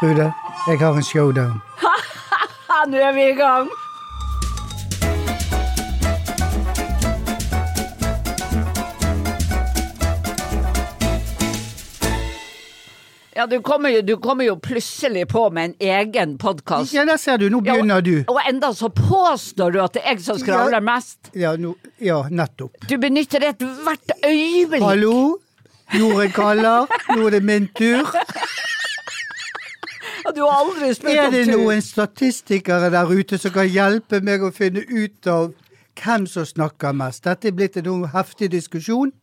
Trude, jeg har en showdown. Nå er vi i gang! Ja, du kommer, jo, du kommer jo plutselig på med en egen podkast. Ja, der ser du, nå begynner du. Og enda så påstår du at det er jeg som skravler mest. Ja, no, ja nettopp. Du benytter det ethvert øyeblikk. Hallo? Jorden kaller, nå er det min tur. Og jo aldri spurt Er det noen statistikere der ute som kan hjelpe meg å finne ut av hvem som snakker mest? Dette er blitt en heftig diskusjon,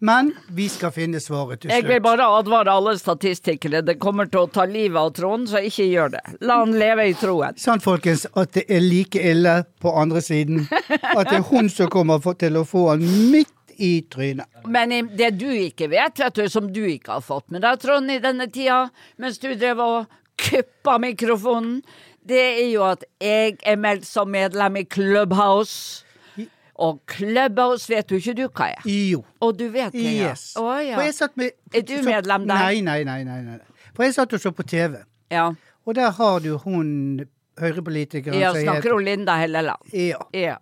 men vi skal finne svaret til slutt. Jeg vil bare advare alle statistikere. Det kommer til å ta livet av Trond, så ikke gjør det. La han leve i troen. Sant, folkens, at det er like ille på andre siden. At det er hun som kommer til å få han midt i trynet. Men det du ikke vet, vet du, som du ikke har fått med deg, Trond, i denne tida, mens du drev og kuppa mikrofonen, det er jo at jeg er meldt som medlem i Clubhouse. Og Clubhouse vet jo ikke du hva er. Jo. Og du vet det, ja. Yes. Å, ja. Med, Er du medlem der? Nei, nei, nei, nei, nei. For jeg satt og så på TV, ja. og der har du hun høyrepolitikeren Ja, snakker om Linda Helleland. Ja. Ja.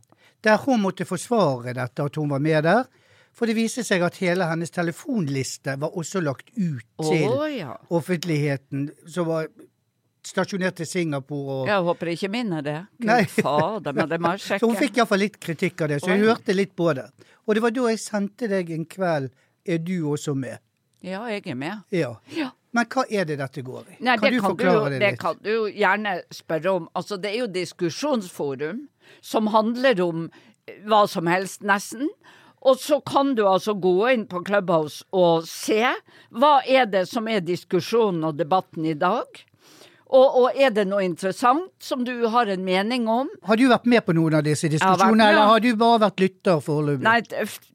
Der hun måtte forsvare dette, at hun var med der. For det viste seg at hele hennes telefonliste var også lagt ut til oh, ja. offentligheten, som var stasjonert til Singapore. Og, Jeg håper ikke min er det. Gud fader, men det må jeg Så hun sjekke. fikk iallfall litt kritikk av det, så jeg oh. hørte litt på det. Og det var da jeg sendte deg en kveld Er du også med? Ja, jeg er med. Ja. Ja. Men hva er det dette går i? Nei, kan det du kan forklare du, det det litt? kan du gjerne spørre om. Altså, det er jo diskusjonsforum som handler om hva som helst, nesten. Og så kan du altså gå inn på Clubhouse og se hva er det som er diskusjonen og debatten i dag. Og, og er det noe interessant som du har en mening om? Har du vært med på noen av disse diskusjonene, eller har du bare vært lytter foreløpig? Nei,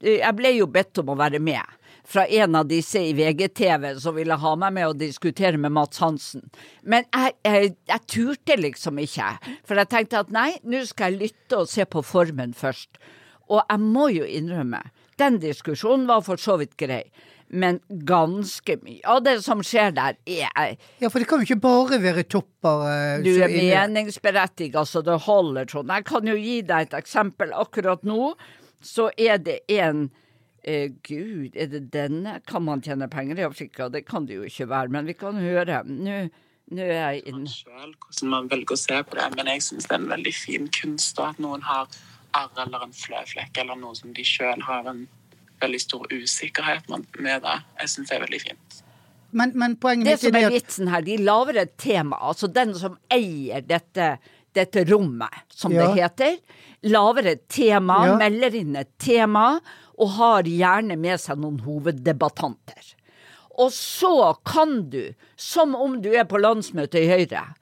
jeg ble jo bedt om å være med. Fra en av disse i VGTV som ville ha meg med å diskutere med Mats Hansen. Men jeg, jeg, jeg turte liksom ikke. For jeg tenkte at nei, nå skal jeg lytte og se på formen først. Og jeg må jo innrømme, den diskusjonen var for så vidt grei. Men ganske mye av det som skjer der, er Ja, for det kan jo ikke bare være topper eh, du er meningsberettiget, altså det holder, Trond. Jeg kan jo gi deg et eksempel. Akkurat nå så er det en eh, Gud, er det denne? Kan man tjene penger i Afrika? Det kan det jo ikke være, men vi kan høre. Nå, nå er jeg inne. selv hvordan man velger å se på det, men jeg syns det er en veldig fin kunst da, at noen har arr eller en fløflekk eller noe som de sjøl har en veldig stor usikkerhet med det. Jeg syns det er veldig fint. Men, men poenget Det mitt som er det er vitsen her, de lager et tema. Altså den som eier dette, dette rommet, som Ja. det heter, lager et tema, Ja. melder inn et tema, og har gjerne med seg noen hoveddebattanter. Og så kan du, som om du er på landsmøtet i Høyre,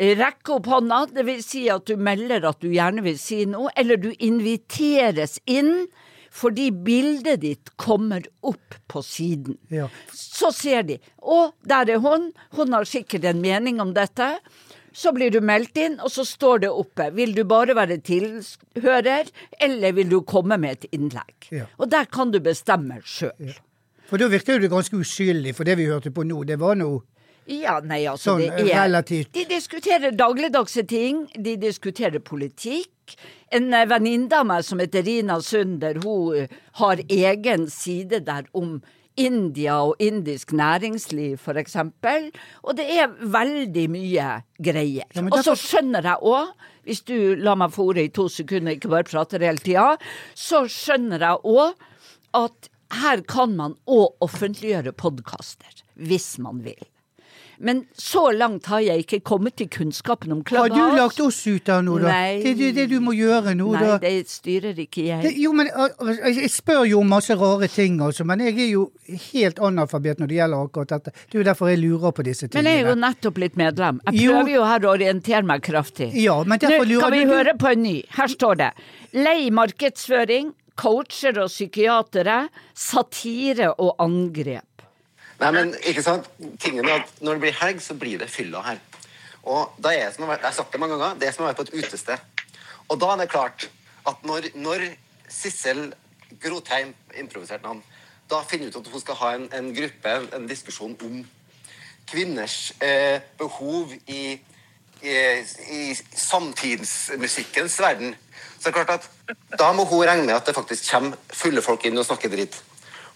rekke opp hånda, det vil si at du melder at du gjerne vil si noe, eller du inviteres inn fordi bildet ditt kommer opp på siden. Ja. Så ser de, å, der er hun, hun har sikkert en mening om dette. Så blir du meldt inn, og så står det oppe. Vil du bare være tilhører, eller vil du komme med et innlegg? Ja. Og der kan du bestemme sjøl. For da virker jo det ganske uskyldig, for det vi hørte på nå, det var noe Ja, nei, altså Sånn, det er relativt. De diskuterer dagligdagse ting, de diskuterer politikk. En eh, venninne av meg som heter Rina Sunder, hun eh, har egen side der om India og indisk næringsliv, for eksempel. Og det er veldig mye greier. Ja, og så skjønner jeg òg, hvis du lar meg få ordet i to sekunder, ikke bare prater hele tida, så skjønner jeg òg at her kan man òg offentliggjøre podkaster, hvis man vil. Men så langt har jeg ikke kommet til kunnskapen om Har du lagt oss ut av noe, da? Nei. Det er det, det du må gjøre nå, Nei, da. det styrer ikke jeg. Det, jo, men uh, uh, Jeg spør jo om masse rare ting, altså, men jeg er jo helt analfabet når det gjelder akkurat dette. Det er jo derfor jeg lurer på disse tingene. Men jeg er jo nettopp blitt medlem. Jeg prøver jo her å orientere meg kraftig. Ja, men derfor lurer du Nå kan vi du- høre på en ny. Her står det. Lei markedsføring, coacher og psykiatere, satire og angrep. Nei, men ikke sant? Tingene er at Når det blir helg, så blir det fylla her. Og da er det som har, vært, Jeg har sagt det mange ganger, det er som å være på et utested. Og da er det klart at når, når Sissel Grotheim, improviserte navn, da finner hun ut at hun skal ha en, en gruppe, en, en diskusjon om kvinners eh, behov i, i, i samtidsmusikkens verden, så det er klart at da må hun regne med at det faktisk kommer fulle folk inn og snakker dritt.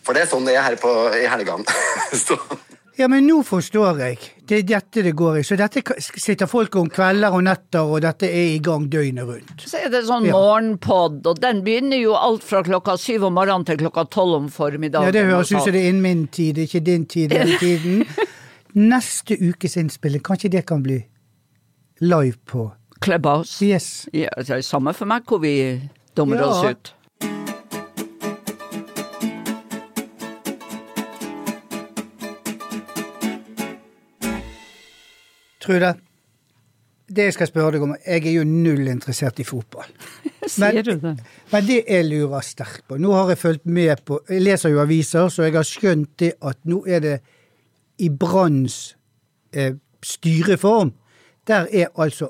For det er sånn det er her på, i helgene. Ja, men nå forstår jeg. Det er dette det går i. Så dette sitter folk om kvelder og netter, og dette er i gang døgnet rundt. Så er det sånn Ja. morgenpod, og den begynner jo alt fra klokka syv om morgenen til klokka tolv om formiddagen. Ja, Det høres ut som det er innen min tid, ikke din tid den tiden. Neste ukes innspilling, kanskje det kan bli live på Clubhouse. Yes. Ja, det er samme for meg hvor vi dummer Ja. oss ut. Trude, det jeg skal spørre deg om, jeg er jo null interessert i fotball. Sier du det? Men det jeg lurer sterkt på Nå har jeg fulgt med på Jeg leser jo aviser, så jeg har skjønt det at nå er det i Branns eh, styreform. Der er altså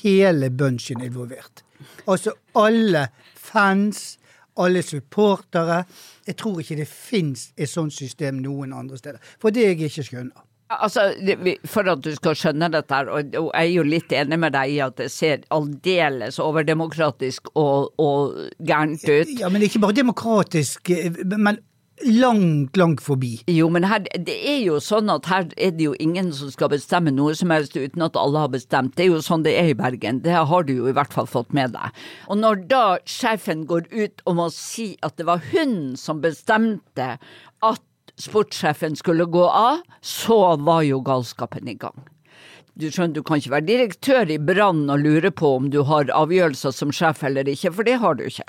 hele bunchen involvert. Altså alle fans, alle supportere. Jeg tror ikke det fins et sånt system noen andre steder. For det jeg ikke skjønner. Altså, For at du skal skjønne dette, her, og, jeg er jo litt enig med deg i at det ser aldeles overdemokratisk og, og gærent ut. Ja, men ikke bare demokratisk, men langt, langt forbi. Jo, men her, det er jo sånn at her er det jo ingen som skal bestemme noe som helst uten at alle har bestemt. Det er jo sånn det er i Bergen. Det har du jo i hvert fall fått med deg. Og når da sjefen går ut og må si at det var hun som bestemte at sportssjefen skulle gå av, så var jo galskapen i gang. Du skjønner, du kan ikke være direktør i Brann og lure på om du har avgjørelser som sjef eller ikke, for det har du ikke.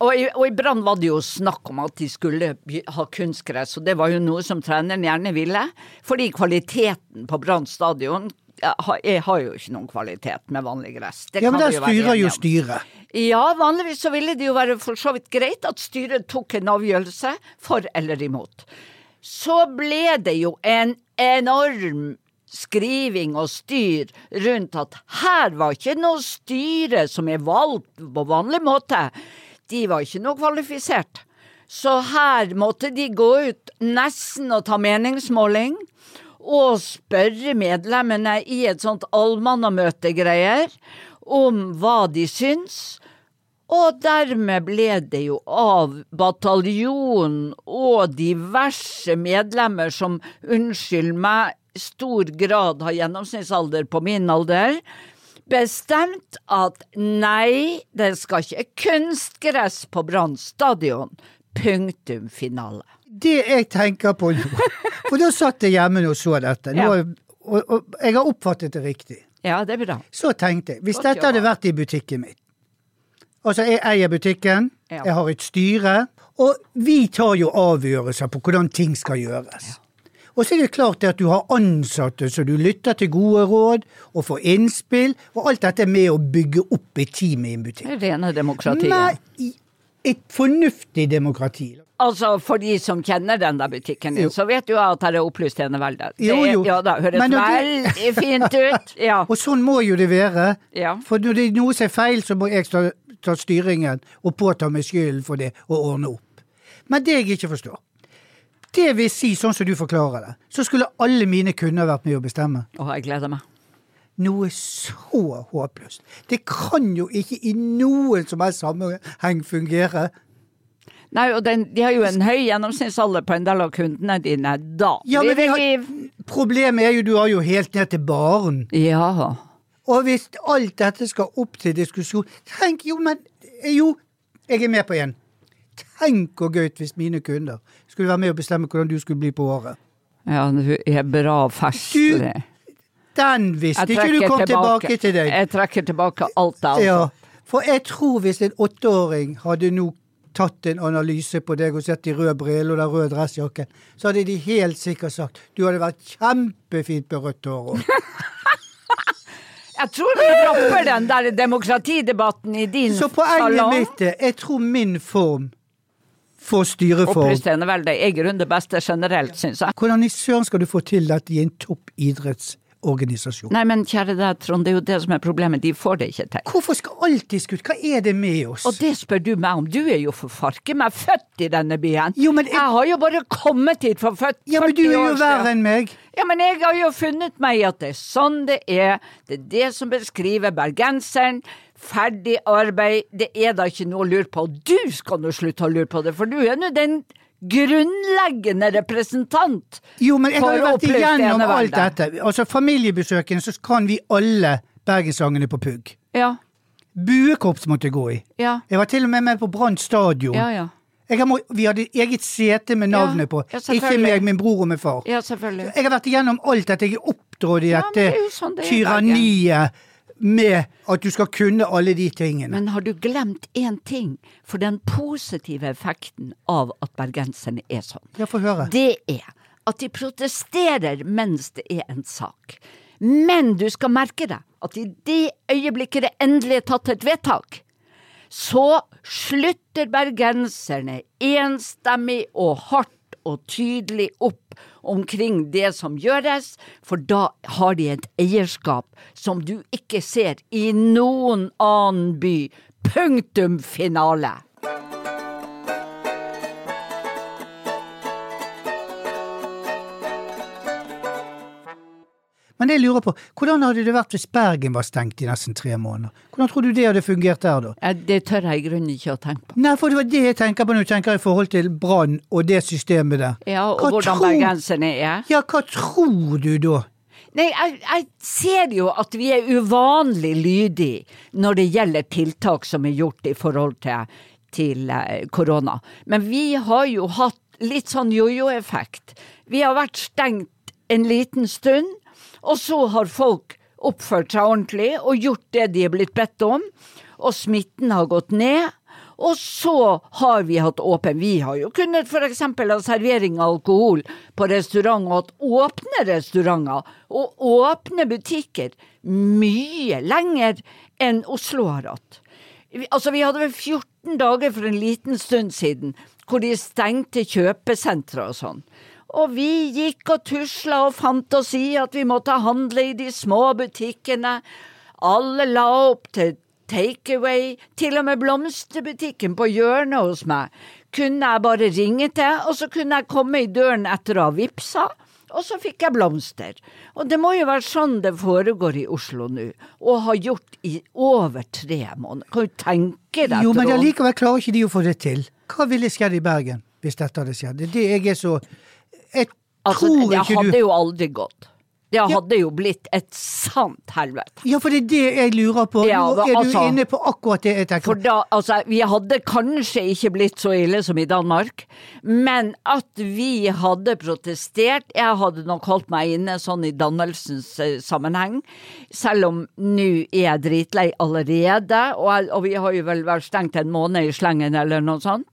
Og i, og i Brann var det jo snakk om at de skulle ha kunstgress, og det var jo noe som treneren gjerne ville, fordi kvaliteten på Brann stadion jeg har, jo ikke noen kvalitet med vanlig gress. Det Ja, men der styrer jo styret. Ja, vanligvis så ville det jo være for så vidt greit at styret tok en avgjørelse for eller imot. Så ble det jo en enorm skriving og styr rundt at her var ikke noe styre som er valgt på vanlig måte. De var ikke noe kvalifisert. Så her måtte de gå ut nesten og ta meningsmåling og spørre medlemmene i et sånt allmannamøtegreier om hva de syns. Og dermed ble det jo av bataljonen og diverse medlemmer som, unnskyld meg, stor grad har gjennomsnittsalder på min alder, bestemt at nei, det skal ikke kunstgress på Brann stadion. Punktum finale. Det jeg tenker på nå For da satt jeg hjemme og så dette, nå, Ja. og, og jeg har oppfattet det riktig. Ja, det er bra. Så tenkte jeg, hvis Godt dette hadde vært i butikken min Altså, jeg eier butikken, Ja. jeg har et styre, og vi tar jo avgjørelser på hvordan ting skal gjøres. Og så er det klart at du har ansatte så du lytter til gode råd og får innspill, og alt dette er med å bygge opp et team i en butikk. Det rene demokratiet. Men et fornuftig demokrati. Altså, for de som kjenner den der butikken din, Jo. så vet du at her er opplyst enevelde. Det Jo, jo. Ja, det høres Men det- veldig fint ut. Ja. Og sånn må jo det være. Ja. For når det er noe som er feil, så må jeg ta, ta styringen og påta meg skylden for det og ordne opp. Men det jeg ikke forstår Det vil si, sånn som du forklarer det, så skulle alle mine kunder vært med å bestemme. Å, jeg gleder meg. Noe så håpløst. Det kan jo ikke i noen som helst sammenheng fungere. Nei, og den, de har jo en høy gjennomsnittsalder på en del av kundene dine. Da Ja, men vi har, problemet er jo du har jo helt ned til baren. Ja. Og hvis alt dette skal opp til diskusjon Tenk, jo, men Jo, jeg er med på en. Tenk hvor gøy hvis mine kunder skulle være med og bestemme hvordan du skulle bli på året. ja, du er bra festlig. Den visste ikke du kom tilbake til deg. Jeg trekker tilbake alt det, andre. Ja, for jeg tror hvis en åtteåring hadde nå tatt en analyse på deg og sett de røde brillene og den røde dressjakken, så hadde de helt sikkert sagt du hadde vært kjempefint med rødt hår òg. Jeg tror vi dropper den der demokratidebatten i din salong. Så poenget mitt er jeg tror min form får styreform Opplyst enevelde er i grunnen det beste generelt, syns jeg. Hvordan i søren skal du få til dette i en topp skuterorganisasjon. Nei, men kjære deg, Trond, det er jo det som er problemet. De får det ikke til. Hvorfor skal alt skutt? Hva er det med oss? Og det spør du meg om. Du er jo for farken meg født i denne byen. Jo, men jeg- jeg har jo bare kommet hit for født ja, men du er jo verre enn meg. Ja, men jeg har jo funnet meg i at det er sånn det er. Det er det som beskriver bergenseren. Ferdig arbeid. Det er da ikke noe å lure på. Du skal nå slutte å lure på det, for du er nå den grunnleggende representant Jo, men jeg har jo vært igjennom alt dette. Altså, familiebesøkene, så kan vi alle bergenssangene på pugg. Ja, Buekorps måtte jeg gå i. ja, Jeg var til og med med på Brann stadion. ja, ja. Må- vi hadde eget sete med navnet på. ja, ikke meg, min bror og min far. Ja, selvfølgelig. Jeg har vært igjennom alt dette. Jeg er oppdratt i Ja, det sånn det tyranniet med at du skal kunne alle de tingene. Men har du glemt én ting? For den positive effekten av at bergenserne er sånn, Ja, det er at de protesterer mens det er en sak. Men du skal merke deg at i det øyeblikket det endelig er tatt et vedtak, så slutter bergenserne enstemmig og hardt og tydelig opp omkring det som gjøres, for da har de et eierskap som du ikke ser i noen annen by. Punktum finale. Men jeg lurer på, hvordan hadde det vært hvis Bergen var stengt i nesten tre måneder? Hvordan tror du det hadde fungert der, da? Det tør jeg i grunnen ikke å tenke på. Nei, for det var det jeg tenker på når jeg tenker i forhold til Brann og det systemet der. Ja, og Hva hvordan tror- bergenserne er. Ja, hva tror du da? Nei, jeg, jeg ser jo at vi er uvanlig lydige når det gjelder tiltak som er gjort i forhold til, til eh, korona. Men vi har jo hatt litt sånn jojo-effekt. Vi har vært stengt en liten stund, og så har folk oppført seg ordentlig og gjort det de er blitt bedt om, og smitten har gått ned. Og så har vi hatt åpen. Vi har jo kunnet f.eks. ha servering av alkohol på restaurant og hatt åpne restauranter og åpne butikker mye lenger enn Oslo har hatt. Altså, vi hadde vel 14 dager for en liten stund siden hvor de stengte kjøpesentre og sånn. Og vi gikk og tusla og fant oss i at vi måtte handle i de små butikkene. Alle la opp til takeaway. Til og med blomsterbutikken på hjørnet hos meg kunne jeg bare ringe til, og så kunne jeg komme i døren etter å ha vippsa. Og så fikk jeg blomster. Og det må jo være sånn det foregår i Oslo nå, og har gjort i over tre måneder. Kan du tenke deg, Jo, men allikevel klarer ikke de å få det til. Hva ville skjedd i Bergen hvis dette hadde skjedd? Det er det jeg er så Jeg Altså, tror det ikke hadde jo aldri gått. Det hadde jo blitt et sant helvete. Ja, for det er det jeg lurer på. Ja, Nå er altså- du inne på akkurat det jeg tenker For da, altså, vi hadde kanskje ikke blitt så ille som i Danmark, men at vi hadde protestert Jeg hadde nok holdt meg inne sånn i dannelsens eh, sammenheng, selv om nå er jeg dritlei allerede, og, jeg- og vi har jo vel vært stengt en måned i slengen eller noe sånt.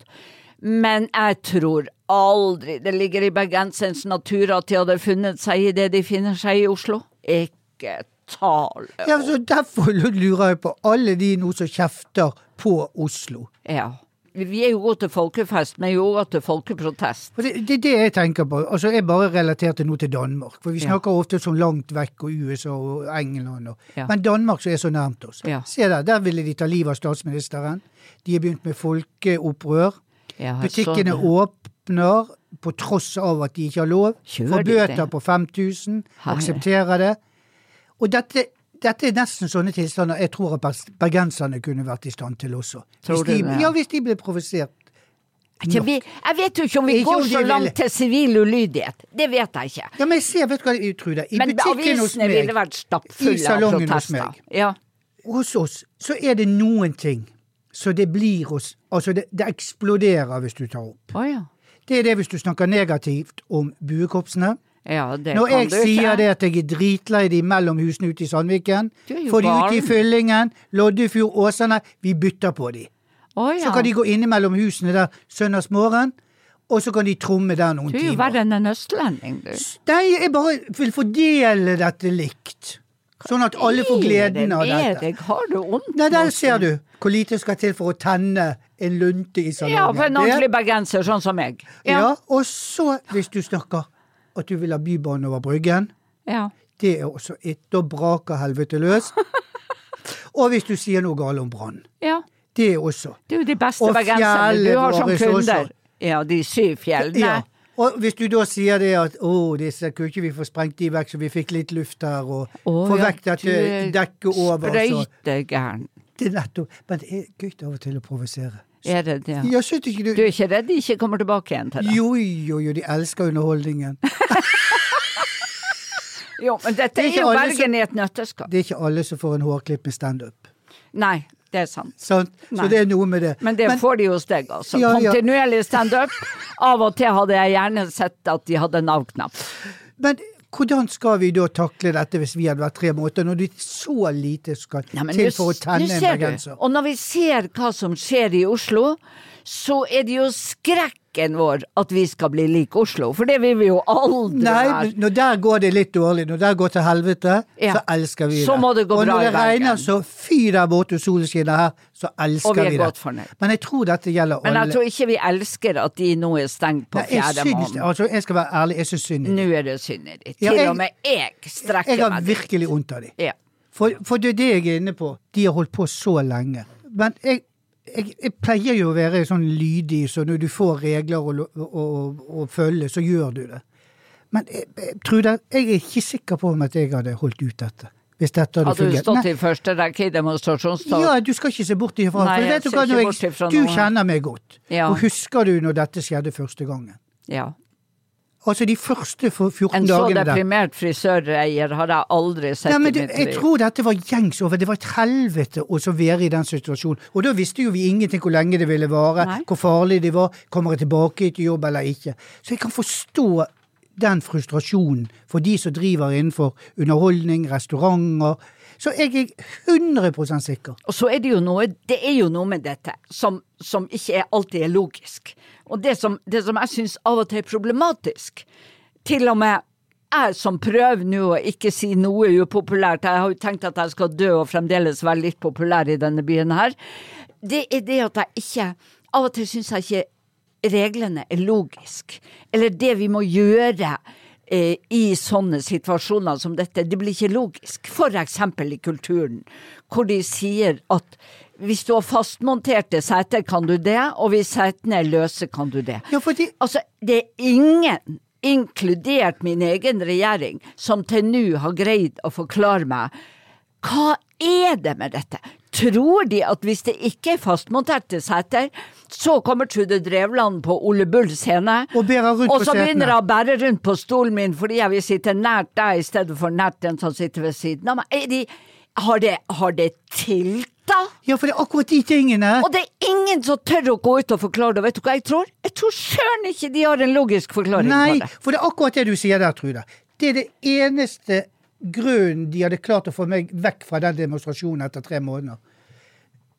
Men jeg tror aldri det ligger i bergenserens natur at de hadde funnet seg i det de finner seg i Oslo. Ikke tale Ja, så Derfor lurer jeg på alle de nå som kjefter på Oslo. Ja. Vi er jo gode til folkefest, men jo gode til folkeprotest. Det, det er det jeg tenker på. Altså, Jeg bare relaterte nå til Danmark. For vi Ja. snakker ofte sånn langt vekk, og USA og England. Og, Ja. Men Danmark som er så nærmt oss. Ja. Se der, der ville de ta livet av statsministeren. De har begynt med folkeopprør. Butikkene sånn. åpner på tross av at de ikke har lov. Får bøter på 5000. Aksepterer det. Og dette, dette er nesten sånne tilstander jeg tror at bergenserne kunne vært i stand til også. Hvis de? Ja, hvis de ble provosert. Ikke vi, jeg vet jo ikke om vi Ikke går om så ville- langt til sivil ulydighet. Det vet jeg ikke. Ja, men jeg ser, vet du hva, Trude. I Men butikken hos meg, ville vært i salongen hos meg. Ja. hos oss, så er det noen ting så det blir oss Altså, det, det eksploderer hvis du tar opp. Oh, ja. Det er det hvis du snakker negativt om buekorpsene. Ja, det Når jeg sier det at jeg er dritlei de mellom husene ute i Sandviken, får de ut i. Fyllingen, Loddefjord, Åsane, vi bytter på de. Oh, ja. Så kan de gå innimellom husene der søndagsmorgen, og så kan de tromme der noen timer. Du er jo verre enn en østlending, du. Nei, jeg bare vil fordele dette likt. Sånn at alle får gleden av det dette. deg? Har du vondt? Nei, der ser du hvor lite skal til for å tenne en lunte i salongen. Ja, for en ordentlig bergenser sånn som meg. Ja. og så, hvis du snakker at du vil ha bybane over Bryggen, Ja. det er også et, Da braker helvete løs. og hvis du sier noe galt om Brann. Ja. Det er også. Det er jo de beste bergenserne du har som kunder. også. Ja, de syv fjellene. Ja. Og hvis du da sier det at å, disse kunne ikke vi få sprengt de vekk, så vi fikk litt luft her, og oh, få ja, vekk dette dekket over, så Sprøytegæren. Det er nettopp Men det er gøy av og til å provosere. Er det det? Ja. du Du er ikke redd de ikke kommer tilbake igjen til deg? Jo, jo, jo, de elsker underholdningen. Jo, men dette Det er er jo Bergen som... i et nøtteskall. Det er ikke alle som får en hårklipp med standup. Nei, det er sant. Sant? Så det er noe med det. Men det får de hos deg, altså. Ja, ja. Kontinuerlig standup. Av og til hadde jeg gjerne sett at de hadde Nav-knapp. men hvordan skal vi da takle dette hvis vi hadde vært tre måter, når det er så lite skal Ja, til for å tenne en bergenser? Og når vi ser hva som skjer i Oslo, så er det jo skrekken vår at vi skal bli lik Oslo. For det vil vi jo aldri Nei, være. men når der går det litt dårlig, når der går til helvete, Ja. så elsker vi det. Så må det gå og bra når det regner så fy der borte og solen skinner her, så elsker Og vi er vi det. godt fornøyd. Men jeg tror dette gjelder Men alle. jeg tror ikke vi elsker at de nå er stengt på jeg fjerde måned. altså, jeg skal være ærlig, jeg syns synd i Nå er det synd i de. Ja, jeg- og med jeg Jeg strekker har meg dit. virkelig vondt av dem. Ja. For, for det er det jeg er inne på. De har holdt på så lenge. Men jeg, jeg, jeg pleier jo å være sånn lydig, så når du får regler å, følge, så gjør du det. Men jeg, jeg, Trude, jeg er ikke sikker på om at jeg hadde holdt ut dette. Hvis dette hadde Hadde du stått Nei, i første rekke i demonstrasjonstog? ja, du skal ikke se bort ifra. Nei, for vet du hva, ifra du kjenner meg godt. Ja. Og husker du når dette skjedde første gangen? Ja. Altså de første 14 dagene der. En så deprimert frisøreier har jeg aldri sett Ja, men i mitt liv. jeg tror dette var gjengs over. Det var et helvete å være i den situasjonen. Og da visste jo vi ingenting hvor lenge det ville vare, Nei. hvor farlig det var, kommer jeg tilbake til jobb eller ikke. Så jeg kan forstå den frustrasjonen for de som driver innenfor underholdning, restauranter. Så jeg er 100% sikker. Og så er det jo noe, det er jo noe med dette som, som ikke er, alltid er logisk. Og det som, det som jeg syns av og til er problematisk, til og med jeg som prøver nå å ikke si noe upopulært, jeg har jo tenkt at jeg skal dø og fremdeles være litt populær i denne byen her, det er det at jeg ikke Av og til syns jeg ikke reglene er logisk. Eller det vi må gjøre i sånne situasjoner som dette, det blir ikke logisk. For eksempel i kulturen, hvor de sier at hvis du har fastmonterte seter, kan du det, og hvis setene er løse, kan du det. Ja, fordi Altså, det er ingen, inkludert min egen regjering, som til nå har greid å forklare meg hva er det med dette? Tror de at hvis det ikke er fastmonterte seter, så kommer Trude Drevland på Ole Bull scene, Og og så begynner hun å bære rundt på stolen min fordi jeg vil sitte nært deg i stedet for nært den som sitter ved siden av meg? De, har, det, har det tilta? Ja, for det er akkurat de tingene. Og det er ingen som tør å gå ut og forklare det. Vet du hva jeg tror? Jeg tror søren ikke de har en logisk forklaring Nei, på det. for det er akkurat det du sier der, Trude. Det er det eneste grunnen de hadde klart å få meg vekk fra den demonstrasjonen etter tre måneder.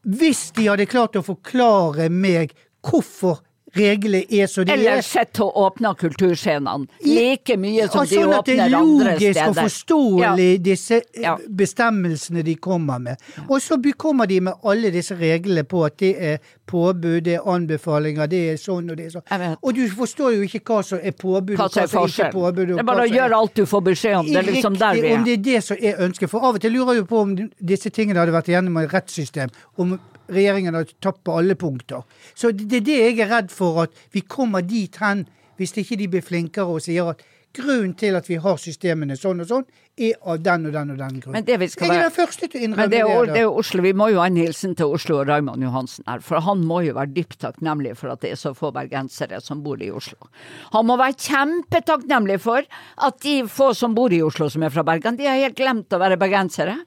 Hvis de hadde klart å forklare meg hvorfor reglene er som de Eller er sett og å åpne kulturscenene like mye som Ja, de sånn at det er logisk og forståelig, forståelig, disse eh, Ja. bestemmelsene de kommer med. Og så kommer de med alle disse reglene på at det er påbud, det er anbefalinger, det er sånn og det er sånn. Og du forstår jo ikke hva som er påbud, Hva som er hva ikke påbud. Det er bare å gjøre alt du får beskjed om. Det er liksom der vi er. om det er det som er ønsket. For av og til lurer jeg på om disse tingene hadde vært igjennom et rettssystem. Om regjeringen har tapt på alle punkter. Så det er det jeg er redd for, at vi kommer dit hen hvis ikke de blir flinkere og sier at grunnen til at vi har systemene sånn og sånn, er av den og den og den grunnen. Men det vi skal være, jeg er den første til å innrømme Men det er, det er Oslo, vi må jo ha en hilsen til Oslo og Raymond Johansen her, for han må jo være dypt takknemlig for at det er så få bergensere som bor i Oslo. Han må være kjempetakknemlig for at de få som bor i Oslo som er fra Bergen, de har helt glemt å være bergensere.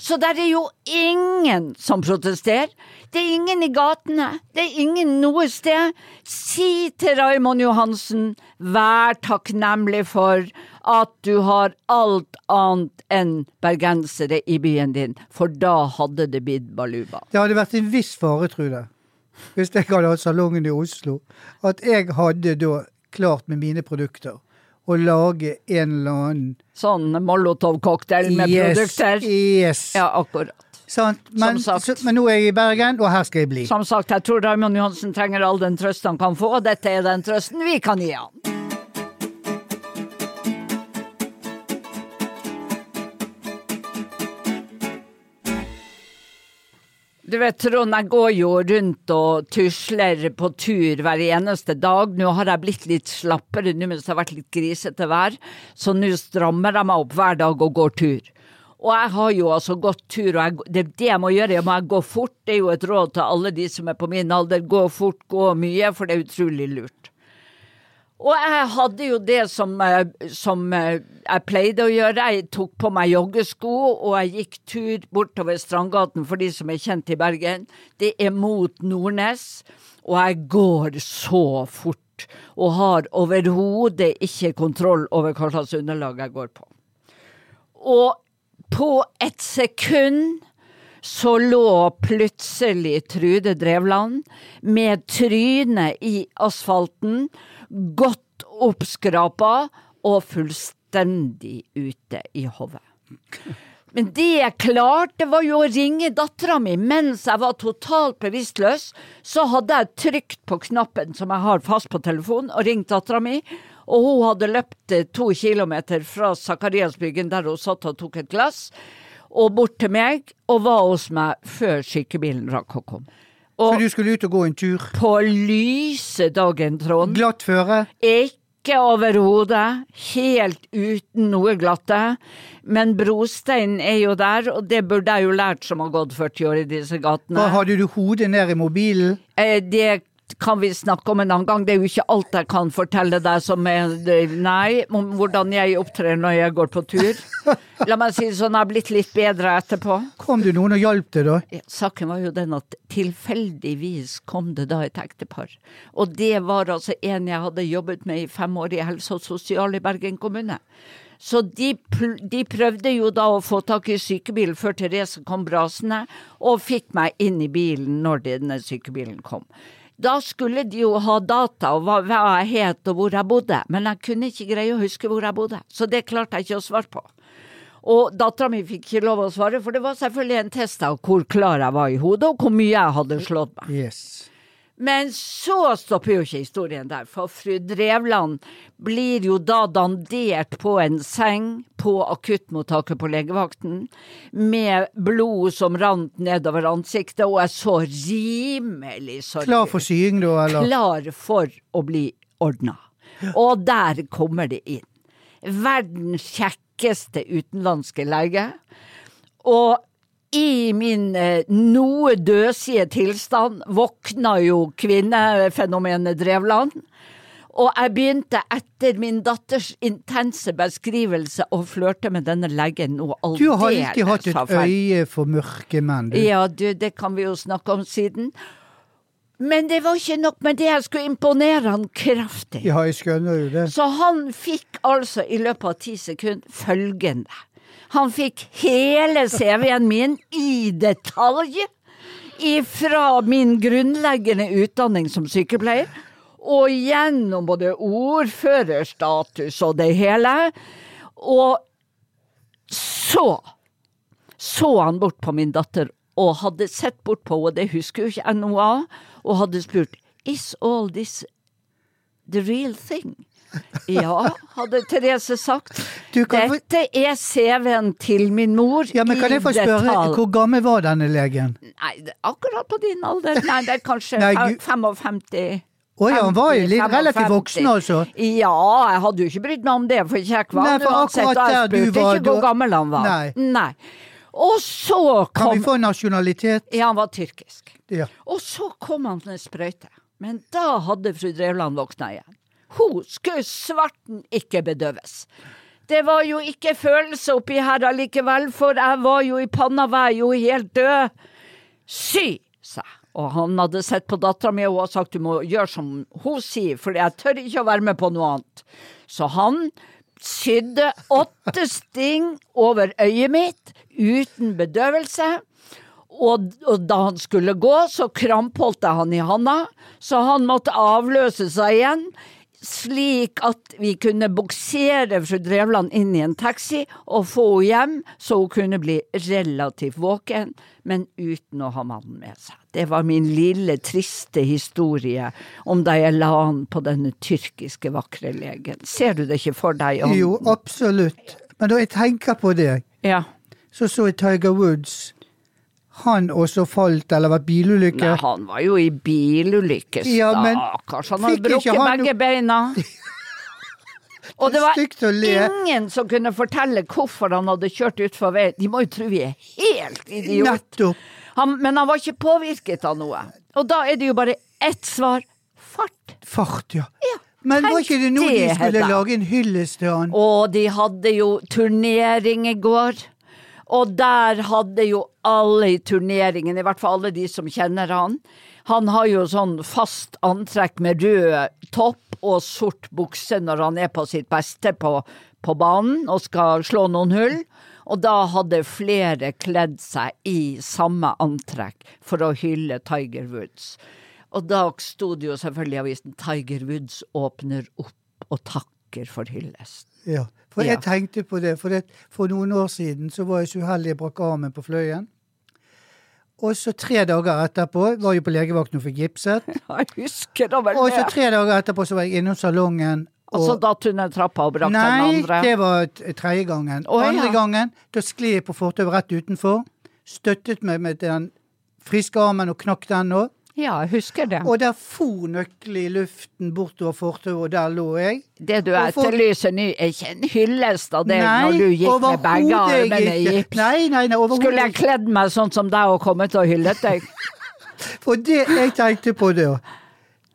Så der er jo ingen som protesterer. Det er ingen i gatene. Det er ingen noe sted. Si til Raymond Johansen, vær takknemlig for at du har alt annet enn bergensere i byen din, for da hadde det blitt baluba. Det hadde vært en viss fare, Trude, hvis jeg hadde hatt salongen i Oslo, at jeg hadde da klart med mine produkter å lage en eller annen Sånn Molotov-cocktail med yes, produkter. Yes. Ja, akkurat. Sant? Men, Som sagt. så, men nå er jeg i Bergen, og her skal jeg bli. Som sagt, jeg tror Raymond Johansen trenger all den trøst han kan få, og dette er den trøsten vi kan gi han. Du vet, Trond, jeg går jo rundt og tusler på tur hver eneste dag. Nå har jeg blitt litt slappere nå mens det har vært litt grisete vær, så nå strammer jeg meg opp hver dag og går tur. Og jeg har jo altså gått tur, og jeg, det det jeg må gjøre, jeg må gå fort. Det er jo et råd til alle de som er på min alder. Gå fort, gå mye, for det er utrolig lurt. Og jeg hadde jo det som, eh, som eh, jeg pleide å gjøre. Jeg tok på meg joggesko, og jeg gikk tur bortover Strandgaten for de som er kjent i Bergen. Det er mot Nordnes, og jeg går så fort. Og har overhodet ikke kontroll over hva slags underlag jeg går på. Og på et sekund så lå plutselig Trude Drevland med trynet i asfalten, godt oppskrapa og fullstendig ute i hodet. Men det jeg klarte, var jo å ringe dattera mi mens jeg var totalt bevisstløs. Så hadde jeg trykt på knappen som jeg har fast på telefonen, og ringt dattera mi. Og hun hadde løpt to kilometer fra Sakariasbyggen, der hun satt og tok et glass, og bort til meg, og var hos meg før sykebilen rakk å komme. Så du skulle ut og gå en tur? på lyse dagen, Trond. Glatt føre? Ikke overhodet. Helt uten noe glatte. Men brosteinen er jo der, og det burde jeg jo lært som har gått 40 år i disse gatene. Hva, hadde du hodet ned i mobilen? Eh, Det kan vi snakke om en annen gang. Det er jo ikke alt jeg kan fortelle deg som er Nei, om hvordan jeg opptrer når jeg går på tur. La meg si det sånn, jeg har blitt litt bedre etterpå. Kom det noen og hjalp deg da? Ja, Saken var jo den at tilfeldigvis kom det da et ektepar. Og det var altså en jeg hadde jobbet med i fem år i helse og sosial i Bergen kommune. Så de, de prøvde jo da å få tak i sykebil før Therese kom brasende, og fikk meg inn i bilen når denne sykebilen kom. Da skulle de jo ha data og hva, hva jeg het og hvor jeg bodde, men jeg kunne ikke greie å huske hvor jeg bodde, så det klarte jeg ikke å svare på. Og dattera mi fikk ikke lov å svare, for det var selvfølgelig en test av hvor klar jeg var i hodet, og hvor mye jeg hadde slått meg. Yes. Men så stopper jo ikke historien der, for fru Drevland blir jo da dandert på en seng på akuttmottaket på legevakten, med blod som rant nedover ansiktet, og er så rimelig sorglig Klar for sying da, eller? klar for å bli ordna. Og der kommer det inn. Verdens kjekkeste utenlandske lege. Og i min eh, noe døsige tilstand våkna jo kvinnefenomenet Drevland. Og jeg begynte etter min datters intense beskrivelse å flørte med denne legen noe Du har alltid hatt et øye for mørke menn, du. Ja, du, det kan vi jo snakke om siden. Men det var ikke nok med det, jeg skulle imponere han kraftig. Ja, jeg skjønner jo det. Så han fikk altså i løpet av ti sekunder følgende. Han fikk hele CV-en min i detalj ifra min grunnleggende utdanning som sykepleier, og gjennom både ordførerstatus og det hele. Og så så han bort på min datter og hadde sett bort på henne, det husker jo ikke NOA, og hadde spurt Is all this the real thing? Ja, hadde Therese sagt. Dette er CV-en til min mor Ja, men kan jeg få spørre, detalj. hvor gammel var denne legen? Nei, akkurat på din alder. Nei, det er kanskje Nei, 55. Å ja, han var jo litt relativt voksen, altså. Ja, jeg hadde jo ikke brydd meg om det, for kjekk var han uansett. Jeg spurte var ikke hvor gammel han var. Nei. Nei. Og så Kan vi få nasjonalitet? Ja, han var tyrkisk. Ja. Og så kom han med sprøyte. Men da hadde fru Drevland våkna igjen. Hun skulle svarten ikke bedøves. Det var jo ikke følelse oppi her allikevel, for jeg var jo i panna, var jo helt død. Sy, sa jeg. Og han hadde sett på dattera mi og hun hadde sagt du må gjøre som hun sier, for jeg tør ikke å være med på noe annet. Så han sydde åtte sting over øyet mitt uten bedøvelse. Og, og da han skulle gå, så krampholdt jeg han i handa, så han måtte avløse seg igjen. Slik at vi kunne buksere fru Drevland inn i en taxi og få henne hjem, så hun kunne bli relativt våken, men uten å ha mannen med seg. Det var min lille, triste historie om da jeg la han på denne tyrkiske, vakre legen. Ser du det ikke for deg? Om, Jo, absolutt. Men da jeg tenker på det, Ja. så så jeg Tiger Woods. Han også falt eller vært bilulykke? Nei, han var jo i bilulykke, Ja, men stakkars. Han hadde brukket han begge beina. Og det var å ingen som kunne fortelle hvorfor han hadde kjørt utfor veien. De må jo tro vi er helt idiot. Nettopp. Han, men han var ikke påvirket av noe. Og da er det jo bare ett svar. Fart. Fart, ja. Ja, Men var ikke det nå de skulle lage en hyllest til han? Og de hadde jo turnering i går. Og der hadde jo alle i turneringen, i hvert fall alle de som kjenner han. Han har jo sånn fast antrekk med rød topp og sort bukse når han er på sitt beste på, på banen og skal slå noen hull. Og da hadde flere kledd seg i samme antrekk for å hylle Tiger Woods. Og da sto det jo selvfølgelig i avisen 'Tiger Woods åpner opp og takker for hyllest'. Ja, for Ja. tenkte på det. For, det, for noen år siden så var jeg så uheldig jeg brakk armen på Fløyen. Og så tre dager etterpå var jeg på legevakten og fikk gipset. Jeg husker da vel Og så tre dager etterpå så var jeg innom salongen. Og så datt hun ned trappa og brakk den andre? Nei, det var tredje gangen. Oh, Andre ja. gangen, da skled jeg på fortauet rett utenfor. Støttet meg med den friske armen og knakk den nå. Ja, jeg husker det. Og der for nøkkelen i luften bortover fortauet, og der lå jeg. Det du etterlyser nå, er ikke en hyllest av deg når du gikk med begge armene i gips. Nei, nei, nei, Skulle jeg kledd meg sånn som deg og kommet og hyllet deg? For det jeg tenkte på da,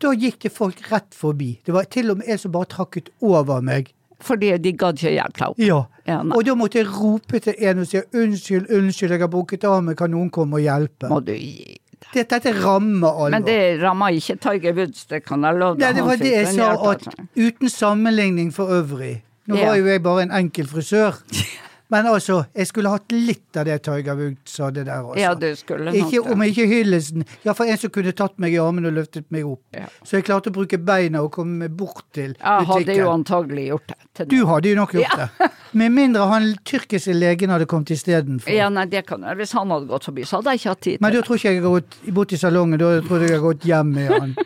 da gikk det folk rett forbi. Det var til og med en som bare trakket over meg. Fordi de gadd ikke hjelpe opp. Ja. Ja, og da måtte jeg rope til en og si unnskyld, unnskyld, jeg har brukket armen, kan noen komme og hjelpe? Må du gi. Dette, dette rammer alvor. Men det rammer ikke Tiger Woods, det kan jeg love deg. det var det jeg sa, at uten sammenligning for øvrig Nå Ja. var jo jeg bare en enkel frisør. Men altså, jeg skulle hatt litt av det Tiger Woods hadde der også. Ja, du skulle nok Ikke, om ikke hyllesten. Iallfall en som kunne tatt meg i armen og løftet meg opp. Ja. Så jeg klarte å bruke beina og komme meg bort til Jeg hadde jo antagelig gjort det. Du hadde jo nok gjort Ja. det. Med mindre han tyrkiske legen hadde kommet istedenfor. Ja, nei, det kan jeg. Hvis han hadde gått forbi, så hadde jeg ikke hatt tid Men til da tror ikke jeg har gått i salongen, da tror jeg jeg har gått hjem med han.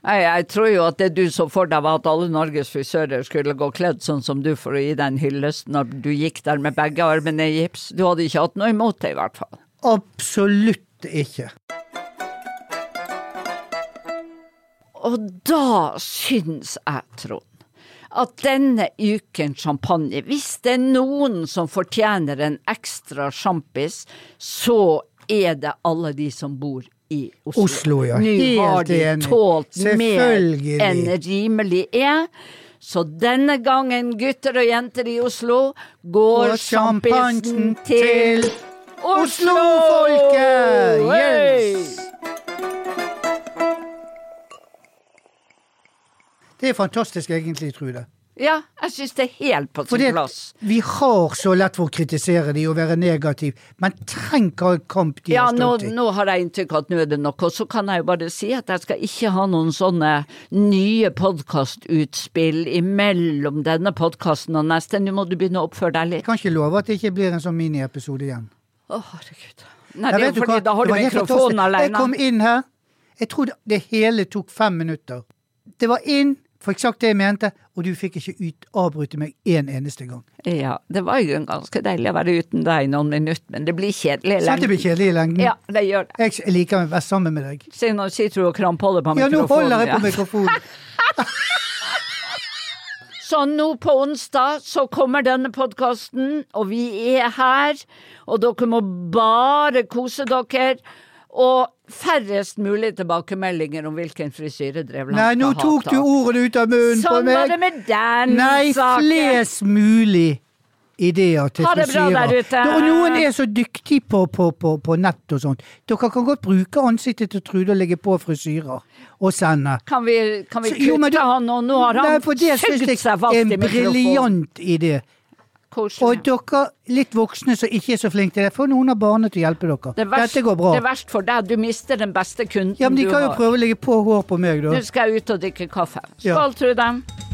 Nei, jeg tror jo at det du så for deg var at alle Norges frisører skulle gå kledd sånn som du for å gi deg en hyllest når du gikk der med begge armene i gips. Du hadde ikke hatt noe imot det, i hvert fall. Absolutt ikke. Og da syns jeg, Trond, at denne uken champagne, hvis det er noen som fortjener en ekstra sjampis, så er det alle de som bor i Oslo. Oslo, ja. Nå Helt har de tålt mer enn rimelig er. Så denne gangen, gutter og jenter i Oslo, går sjampisen til Oslo! Oslo-folket! Hey! Yes! Det er fantastisk egentlig, Trude. Ja, jeg syns det er helt på sin plass. vi har så lett for å kritisere de og være negativ, men tenk all kamp de Ja, har nå, stått i. nå har jeg inntrykk av at nå er det nok, og så kan jeg jo bare si at jeg skal ikke ha noen sånne nye podkastutspill imellom denne podkasten og neste. Nå må du begynne å oppføre deg litt. Jeg kan ikke love at det ikke blir en sånn miniepisode igjen. Å, herregud. Nei, det er jo fordi da har du mikrofonen alene. Jeg kom inn her, jeg trodde det hele tok fem minutter. Det var inn, fikk sagt det jeg mente, og du fikk ikke ut, avbryte meg en eneste gang. Ja, det var jo ganske deilig å være uten deg noen minutter, men det blir kjedelig i lengden. Sant det blir kjedelig i lengden? Ja, det gjør det. Jeg liker å være sammen med deg. Se, nå sitter du og krampholder på mikrofonen. Ja, nå holder jeg på mikrofonen. Så nå på onsdag så kommer denne podkasten, og vi er her. Og dere må bare kose dere. Og færrest mulig tilbakemeldinger om hvilken frisyre Drevland Nei, nå tok du ordene ut av munnen på meg! Sånn var det med den Nei, saken. flest mulig ideer til Ha det bra der ute. Og noen er så dyktige på, på, på, på nett og sånt. Dere kan godt bruke ansiktet til Trude og legge på frisyrer og sende. Kan vi, kan vi Så- jo, kutte du- han nå? Nå har han for seg fast i mikrofonen? Det er en briljant idé. Koselig. Og dere litt voksne som ikke er så flinke til det, få noen av barna til å hjelpe dere. Det er verst, Dette går bra. Det er verst for deg. Du mister den beste kunden Ja, men de kan jo prøve å legge på hår på meg, da. Nå skal ut og drikke kaffe. Ja. Skål, Trude.